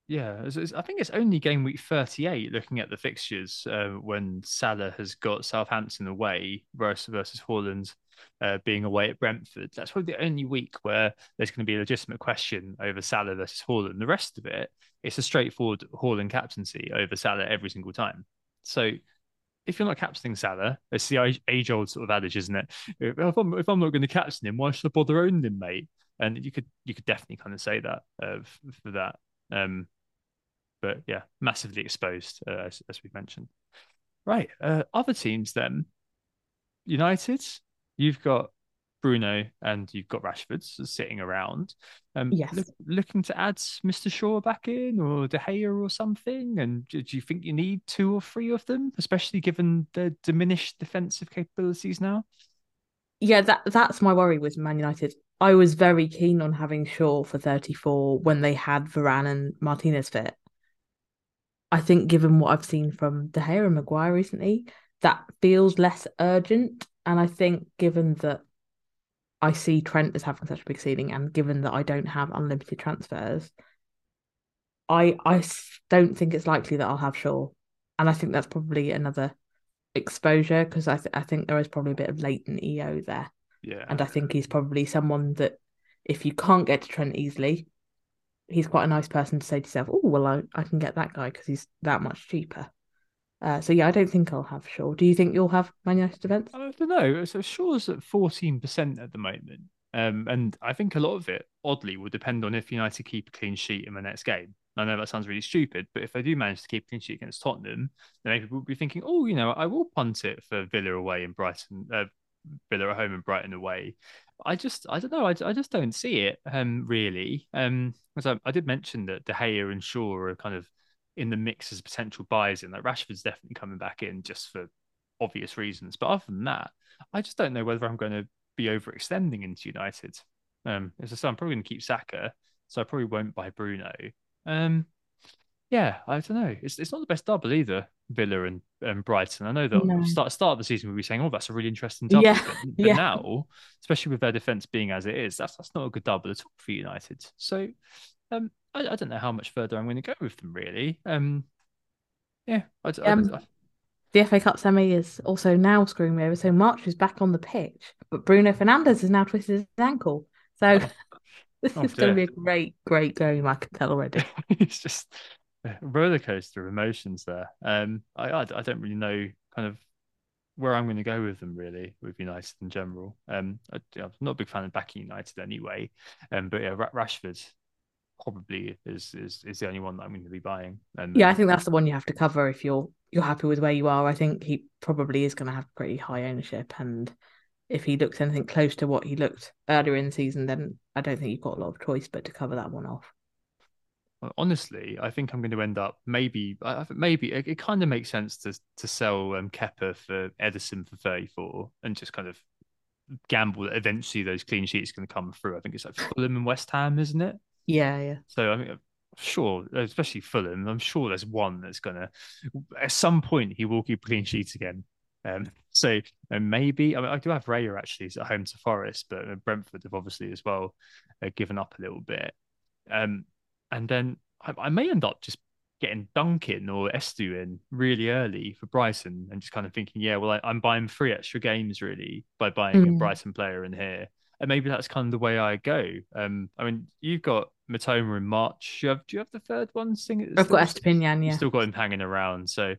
Yeah, it's- it's- I think it's only game week 38 looking at the fixtures uh, when Salah has got Southampton away versus versus Haaland uh, being away at Brentford. That's probably the only week where there's going to be a legitimate question over Salah versus Haaland. The rest of it, it's a straightforward Haaland captaincy over Salah every single time. So if you're not captaining Salah, it's the age old sort of adage, isn't it? If I'm, if I'm not going to captain him, why should I bother owning him, mate? And you could you could definitely kind of say that uh, for that. Um, but yeah, massively exposed uh, as, as we mentioned. Right, uh, other teams then. United, you've got Bruno and you've got Rashford sitting around. Um, Yes. look- looking to add Mr. Shaw back in or De Gea or something. And do, do you think you need two or three of them, especially given the diminished defensive capabilities now? Yeah, that that's my worry with Man United. I was very keen on having Shaw for 34 when they had Varane and Martinez fit. I think given what I've seen from De Gea and Maguire recently, that feels less urgent. And I think given that I see Trent as having such a big ceiling and given that I don't have unlimited transfers, I I don't think it's likely that I'll have Shaw. And I think that's probably another exposure because I th- I think there is probably a bit of latent EO there. Yeah. And I think he's probably someone that if you can't get to Trent easily, he's quite a nice person to say to yourself, oh, well, I, I can get that guy because he's that much cheaper. Uh, so, yeah, I don't think I'll have Shaw. Do you think you'll have Man United defence? I don't know. So Shaw's at 14% at the moment. Um, and I think a lot of it, oddly, will depend on if United keep a clean sheet in the next game. I know that sounds really stupid, but if they do manage to keep a clean sheet against Tottenham, then maybe we'll be thinking, oh, you know, I will punt it for Villa away in Brighton, uh, Villa at home and Brighton away. I just, I don't know, I, I just don't see it, um, really. Um, because I, I did mention that De Gea and Shaw are kind of in the mix as potential buys in. Like Rashford's definitely coming back in just for obvious reasons, but other than that, I just don't know whether I'm going to be overextending into United. Um, as I say, I'm probably going to keep Saka, so I probably won't buy Bruno. Um, yeah, I don't know. It's it's not the best double either, Villa and, and Brighton. I know that No. start start of the season we'll be saying, oh, that's a really interesting double. Yeah, But, but yeah. now, especially with their defense being as it is, that's that's not a good double at all for United. So, um, I, I don't know how much further I'm going to go with them really. Um, yeah, I, I- Um, The FA Cup semi is also now screwing me over. So, March is back on the pitch, but Bruno Fernandes has now twisted his ankle. So, this Oh, is going to be a great, great game. I can tell already. it's just roller coaster of emotions there. Um, I, I I don't really know kind of where I'm going to go with them really with United in general. Um, I, I'm not a big fan of backing United anyway. Um, but yeah, Rashford probably is is is the only one that I'm going to be buying. And Yeah, I think that's the one you have to cover if you're you're happy with where you are. I think he probably is going to have pretty high ownership, and if he looks anything close to what he looked earlier in the season, then I don't think you've got a lot of choice but to cover that one off. Honestly, I think I'm going to end up maybe I maybe it, it kind of makes sense to to sell um, Kepper for Ederson for 34 and just kind of gamble that eventually those clean sheets are going to come through. I think it's like Fulham and West Ham, isn't it? Yeah, yeah. So I mean, sure, especially Fulham, I'm sure there's one that's gonna at some point he will keep clean sheets again. Um, so and maybe I, mean, I do have Raya actually at home to Forest, but uh, Brentford have obviously as well uh, given up a little bit. Um, and then I, I, may end up just getting Duncan or Estu in really early for Brighton and just kind of thinking, yeah, well, I, am buying three extra games really by buying mm. a Brighton player in here. And maybe that's kind of the way I go. Um, I mean, you've got Mitoma in March. Do you have, do you have the third one? Sing, I've got Estupiñán, yeah. Still got him hanging around. So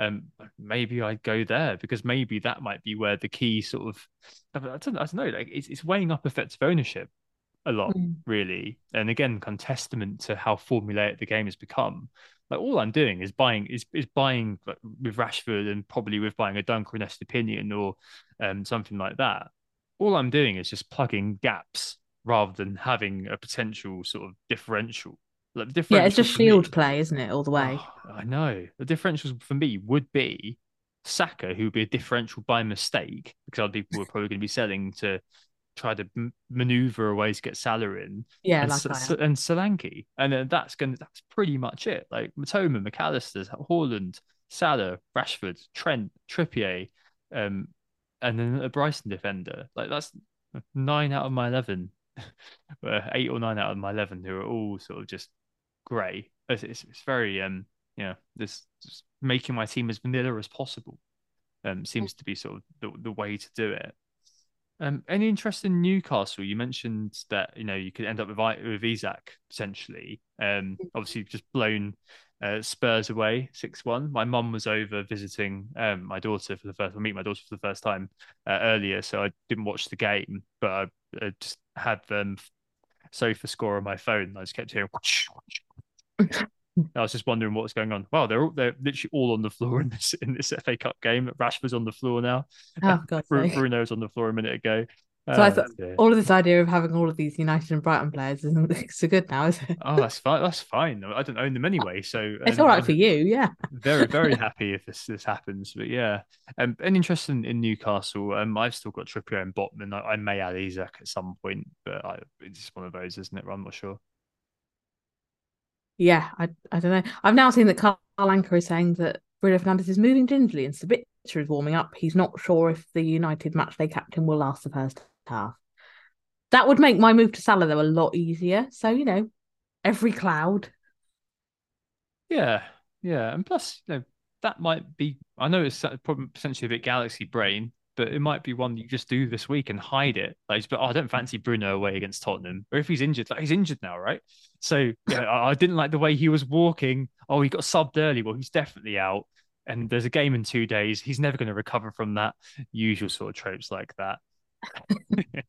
um, maybe I'd go there because maybe that might be where the key sort of I don't, I don't know, like it's, it's weighing up effective ownership a lot, mm. really. And again, kind of testament to how formulaic the game has become. Like all I'm doing is buying is is buying like, with Rashford and probably with buying a Dunker and Estupiñán or um, something like that. All I'm doing is just plugging gaps rather than having a potential sort of differential like the yeah, it's just shield me, play, isn't it, all the way? Oh, I know. The differentials for me would be Saka, who would be a differential by mistake, because other people were probably going to be selling to try to m- maneuver a way to get Salah in. Yeah, and, like S- and Solanke, and then that's going. to That's pretty much it. Like Mitoma, Mac Allister, Haaland, Salah, Rashford, Trent, Trippier, um, and then a Brighton defender. Like that's nine out of my eleven, eight or nine out of my eleven who are all sort of just grey. It's, it's, it's very um you know this making my team as vanilla as possible um seems to be sort of the, the way to do it. Um, any interest in Newcastle? You mentioned that you know you could end up with with Isak potentially. Um, obviously just blown uh, Spurs away six one. My mum was over visiting um my daughter for the first. I meet my daughter for the first time uh, earlier, so I didn't watch the game, but I, I just had them sofa score on my phone. I just kept hearing. Whoosh, whoosh, I was just wondering what's going on. Wow, they're all, they're literally all on the floor in this in this FA Cup game. Rashford's on the floor now. Oh God, Bruno's on the floor a minute ago. So oh, I thought dear. all of this idea of having all of these United and Brighton players isn't so good now, is it? Oh, that's fine. That's fine. I don't own them anyway, so it's all right I'm for you. Yeah. very, very happy if this this happens. But yeah, um, an interest in, in Newcastle. Um, I've still got Trippier and Botman. I, I may add Isak at some point, but I, it's just one of those, isn't it? I'm not sure yeah, I I don't know. I've now seen that Carl Anka is saying that Bruno Fernandes is moving gingerly and Sabitzer is warming up. He's not sure if the United matchday captain will last the first half. That would make my move to Salah though a lot easier. So you know, every cloud. Yeah, yeah, and plus, you know, that might be. I know it's potentially a bit galaxy brain, but it might be one you just do this week and hide it. Like, but oh, I don't fancy Bruno away against Tottenham, or if he's injured, like he's injured now, right? So yeah, I didn't like the way he was walking. Oh, he got subbed early. Well, he's definitely out. And there's a game in two days. He's never going to recover from that. Usual sort of tropes like that.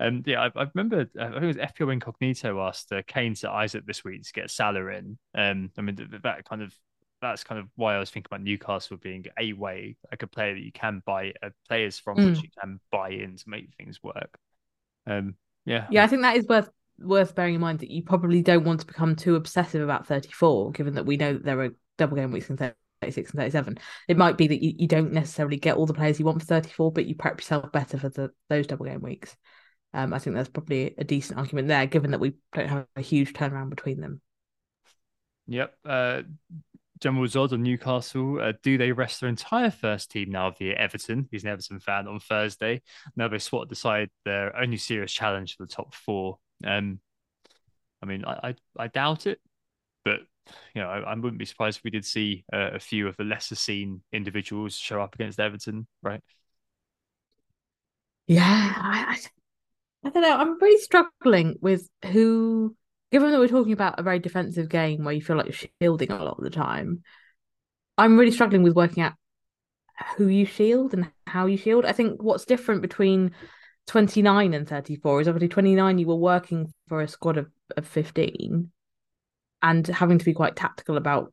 And yeah, I, I, remember I think it was FPL Incognito asked uh, Kane to Isak this week to get Salah in. Um, I mean that kind of that's kind of why I was thinking about Newcastle being a way, like a player that you can buy, uh, players from mm. which you can buy in to make things work. Um, yeah, yeah, I think that is worth worth bearing in mind that you probably don't want to become too obsessive about 34, given that we know that there are double game weeks in 36 and 37. It might be that you, you don't necessarily get all the players you want for 34, but you prep yourself better for the, those double game weeks. Um, I think that's probably a decent argument there, given that we don't have a huge turnaround between them. Yep. Uh, General Zod on Newcastle. Uh, do they rest their entire first team now via Everton? He's an Everton fan on Thursday. Now they swat aside their only serious challenge for the top four. Um, I mean, I, I, I doubt it, but you know, I, I, wouldn't be surprised if we did see uh, a few of the lesser seen individuals show up against Everton, right? Yeah, I, I, I don't know. I'm really struggling with who given that we're talking about a very defensive game where you feel like you're shielding a lot of the time, I'm really struggling with working out who you shield and how you shield. I think what's different between 29 and 34 is obviously 29 you were working for a squad of, of 15 and having to be quite tactical about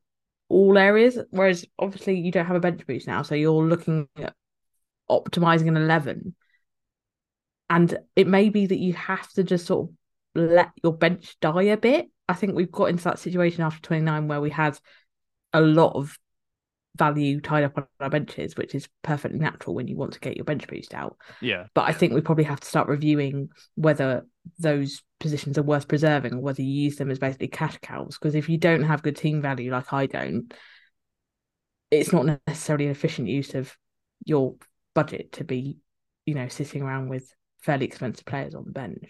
all areas whereas obviously you don't have a bench boost now so you're looking at optimizing an 11 and it may be that you have to just sort of let your bench die a bit. I think we've got into that situation after 29 where we had a lot of value tied up on our benches, which is perfectly natural when you want to get your bench boost out. Yeah. But I think we probably have to start reviewing whether those positions are worth preserving or whether you use them as basically cash cows. Because if you don't have good team value, like I don't, it's not necessarily an efficient use of your budget to be, you know, sitting around with fairly expensive players on the bench.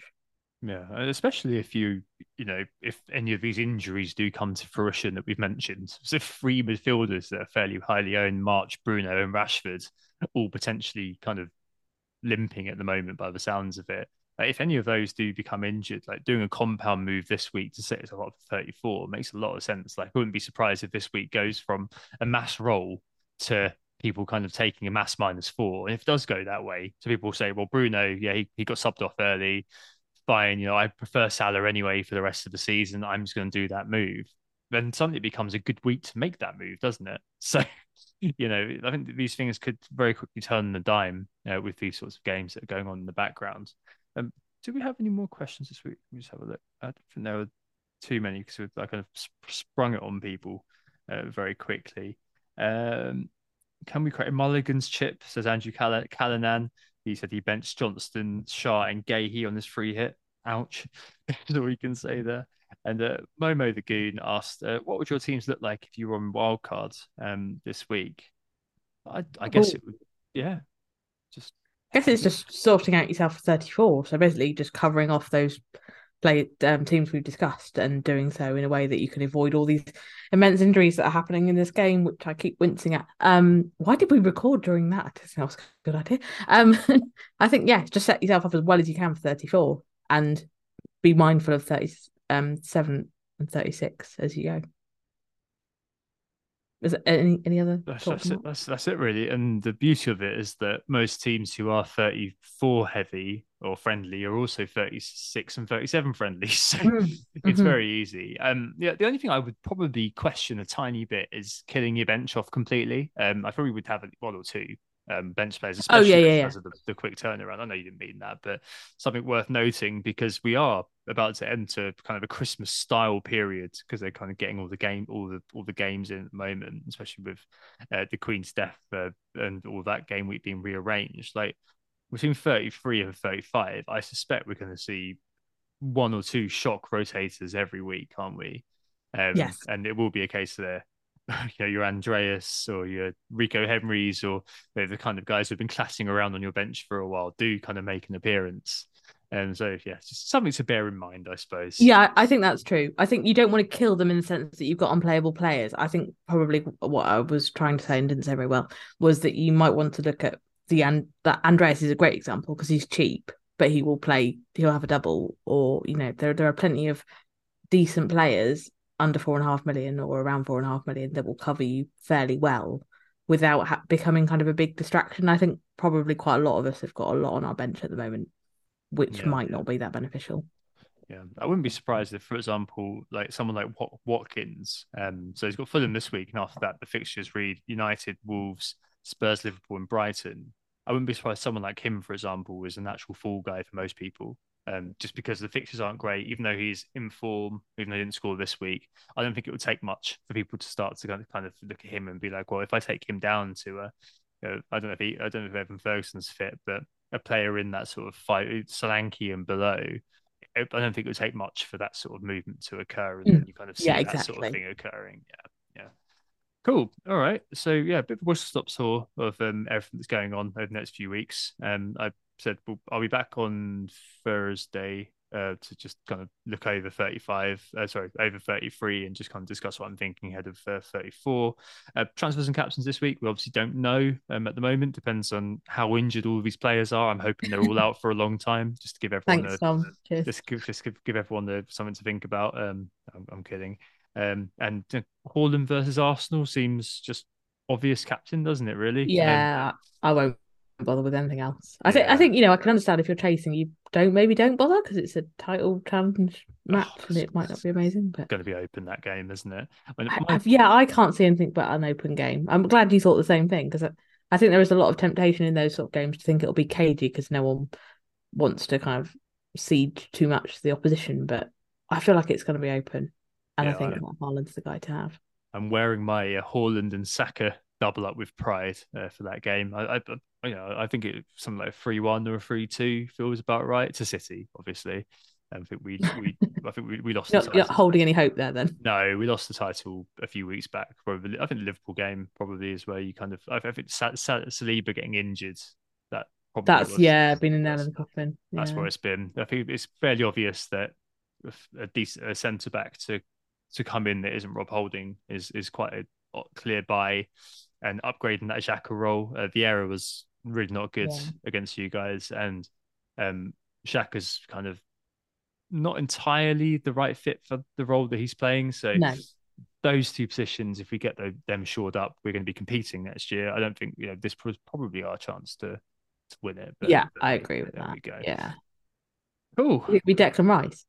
Yeah, especially if you, you know, if any of these injuries do come to fruition that we've mentioned, so three midfielders that are fairly highly owned, March, Bruno, and Rashford, all potentially kind of limping at the moment by the sounds of it. Like if any of those do become injured, like doing a compound move this week to set yourself up for 34 makes a lot of sense. Like I wouldn't be surprised if this week goes from a mass roll to people kind of taking a mass minus four. And if it does go that way, so people say, well, Bruno, yeah, he, he got subbed off early fine, you know, I prefer Salah anyway for the rest of the season. I'm just going to do that move. Then suddenly it becomes a good week to make that move, doesn't it? So, you know, I think these things could very quickly turn the dime uh, with these sorts of games that are going on in the background. Um, do we have any more questions this week? Let me just have a look. I don't think there were too many because we've I kind of sprung it on people uh, very quickly. Um, can we create a Mulligan's chip? Says Andrew Call- Callanan. He said he benched Johnston, Schär, and Guéhi on this free hit. Ouch. That's all we can say there. And uh, Momo the Goon asked, uh, "What would your teams look like if you were on wildcards um, this week?" I, I guess it would, yeah. Just I guess it's just sorting out yourself for 34. So basically, just covering off those play um, teams we've discussed and doing so in a way that you can avoid all these immense injuries that are happening in this game, which I keep wincing at. Um, why did we record during that? That was a good idea. Um, I think yeah, just set yourself up as well as you can for 34 and be mindful of 37 um, and 36 as you go. Is there any any other? That's, that's it. That's that's it really. And the beauty of it is that most teams who are 34 heavy or friendly are also 36 and 37 friendly. So mm-hmm. it's mm-hmm. very easy. Um yeah, the only thing I would probably question a tiny bit is killing your bench off completely. Um I probably would have one or two um, bench players, especially oh, yeah, yeah, because yeah. of the, the, quick turnaround. I know you didn't mean that, but something worth noting because we are about to enter kind of a Christmas style period because they're kind of getting all the game, all the all the games in at the moment, especially with uh, the Queen's death uh, and all that game week being rearranged. Like between 33 and 35, I suspect we're going to see one or two shock rotators every week, aren't we? Um, yes. And it will be a case there you know, your Andreas or your Rico Henrys or you know, the kind of guys who've been classing around on your bench for a while do kind of make an appearance. And so, yeah, just something to bear in mind, I suppose. Yeah, I think that's true. I think you don't want to kill them in the sense that you've got unplayable players. I think probably what I was trying to say and didn't say very well was that you might want to look at the and that Andreas is a great example because he's cheap, but he will play. He'll have a double, or you know, there there are plenty of decent players under four and a half million or around four and a half million that will cover you fairly well without ha- becoming kind of a big distraction. I think probably quite a lot of us have got a lot on our bench at the moment, which yeah, might yeah. not be that beneficial. Yeah, I wouldn't be surprised if, for example, like someone like Watkins, um, so he's got Fulham this week, and after that, the fixtures read United, Wolves, Spurs, Liverpool, and Brighton. I wouldn't be surprised someone like him, for example, is a natural fall guy for most people um, just because the fixtures aren't great, even though he's in form, even though he didn't score this week. I don't think it would take much for people to start to kind of, kind of look at him and be like, well, if I take him down to a, you know, I don't know if he, I don't know if Evan Ferguson's fit, but a player in that sort of fight, Solanke and below, I don't think it would take much for that sort of movement to occur, and mm. then you kind of see yeah, that sort of thing occurring. Yeah, yeah. Cool. All right. So yeah, a bit of a whistle stop tour of um, everything that's going on over the next few weeks. Um, I said well, I'll be back on Thursday uh, to just kind of look over 35, uh, sorry, over 33 and just kind of discuss what I'm thinking ahead of uh, 34. Uh, transfers and captains this week, we obviously don't know um, at the moment. Depends on how injured all of these players are. I'm hoping they're all out for a long time just to give everyone Thanks, a, Tom. Just, give, just give, give everyone a, something to think about. Um, I'm, I'm kidding. Um, and uh, Haaland versus Arsenal seems just obvious captain, doesn't it? Really? Yeah, um, I won't bother with anything else. I think I think you know I can understand if you're chasing, you don't maybe don't bother because it's a title challenge match oh, and it might not be amazing. But going to be open that game, isn't it? I mean, my... yeah, I can't see anything but an open game. I'm glad you thought the same thing because I, I think there is a lot of temptation in those sort of games to think it'll be cagey because no one wants to kind of siege too much to the opposition. But I feel like it's going to be open, and yeah, I think I... Haaland's the guy to have. I'm wearing my uh, Haaland and Saka double up with pride uh, for that game. I, I, you know, I think it something like a three one or a three two feels about right to City, obviously. I think we, we I think we, we lost. Not, holding any hope there, then. No, we lost the title a few weeks back. Probably, I think the Liverpool game probably is where you kind of. I, I think Saliba getting injured. That probably that's was, yeah, been a nail in the coffin. Yeah. That's where it's been. I think it's fairly obvious that a decent a centre back to to come in that isn't Rob Holding is is quite a clear buy, and upgrading that Xhaka role. Uh, Vieira was really not good yeah. against you guys, and um, Xhaka's kind of not entirely the right fit for the role that he's playing. So no. those two positions, if we get them shored up, we're going to be competing next year. I don't think you know this was probably our chance to to win it. But, yeah, but I agree with that. Yeah, cool. We Declan Rice.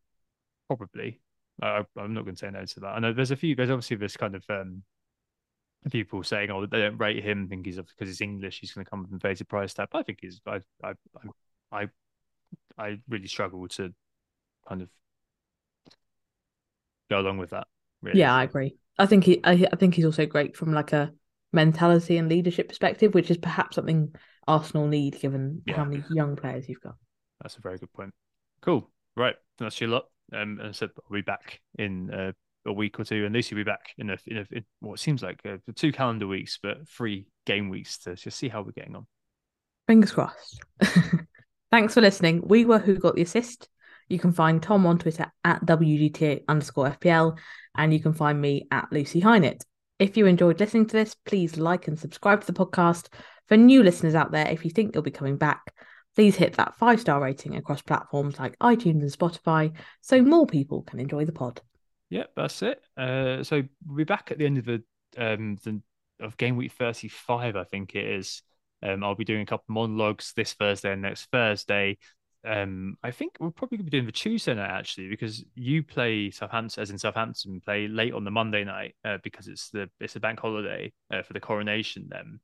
Probably. I, am not going to say no to that. I know there's a few. There's obviously this kind of um, people saying, "Oh, they don't rate him. Think he's because he's English. He's going to come with inflated price tag." But I think he's. I. I. I. I really struggle to kind of go along with that. Really. Yeah, I agree. I think he. I, I think he's also great from like a mentality and leadership perspective, which is perhaps something Arsenal need given yeah. how many young players you've got. That's a very good point. Cool. Right, that's your lot. Um, and I said I'll be back in uh, a week or two, and Lucy will be back in a in, a, in what seems like uh, two calendar weeks, but three game weeks to just see how we're getting on. Fingers crossed. Thanks for listening. We were Who Got the Assist. You can find Tom on Twitter at WGTA underscore FPL, and you can find me at Lucy Hynett. If you enjoyed listening to this, please like and subscribe to the podcast. For new listeners out there, if you think you'll be coming back, please hit that five star rating across platforms like iTunes and Spotify so more people can enjoy the pod. Yep, that's it. Uh, so we'll be back at the end of the um the of game week 35, I think it is. Um, I'll be doing a couple of monologues this Thursday and next Thursday. Um, I think we'll probably be doing the Tuesday night actually because you play Southampton, as in Southampton, play late on the Monday night uh, because it's the it's a bank holiday uh, for the coronation. Then,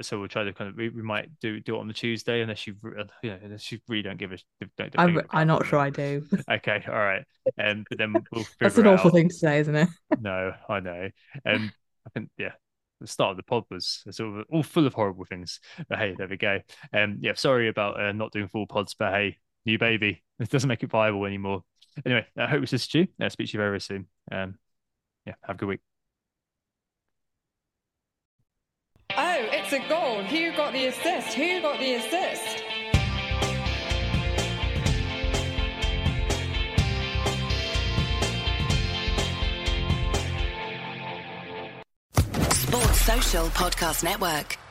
so we'll try to kind of we, we might do do it on the Tuesday unless you uh, yeah unless you really don't give us. Don't, I'm I'm not sure I do. okay, all right, um, but then we'll. That's an awful out. thing to say, isn't it? no, I know. Um, I think yeah, the start of the pod was sort of all full of horrible things. But hey, there we go. Um, yeah, sorry about uh, not doing full pods, but hey, new baby, it doesn't make it viable anymore. Anyway, I hope this is you. I'll speak to you very, very soon. Um, yeah, have a good week. A goal. Who got the assist? Who got the assist? Sports Social Podcast Network.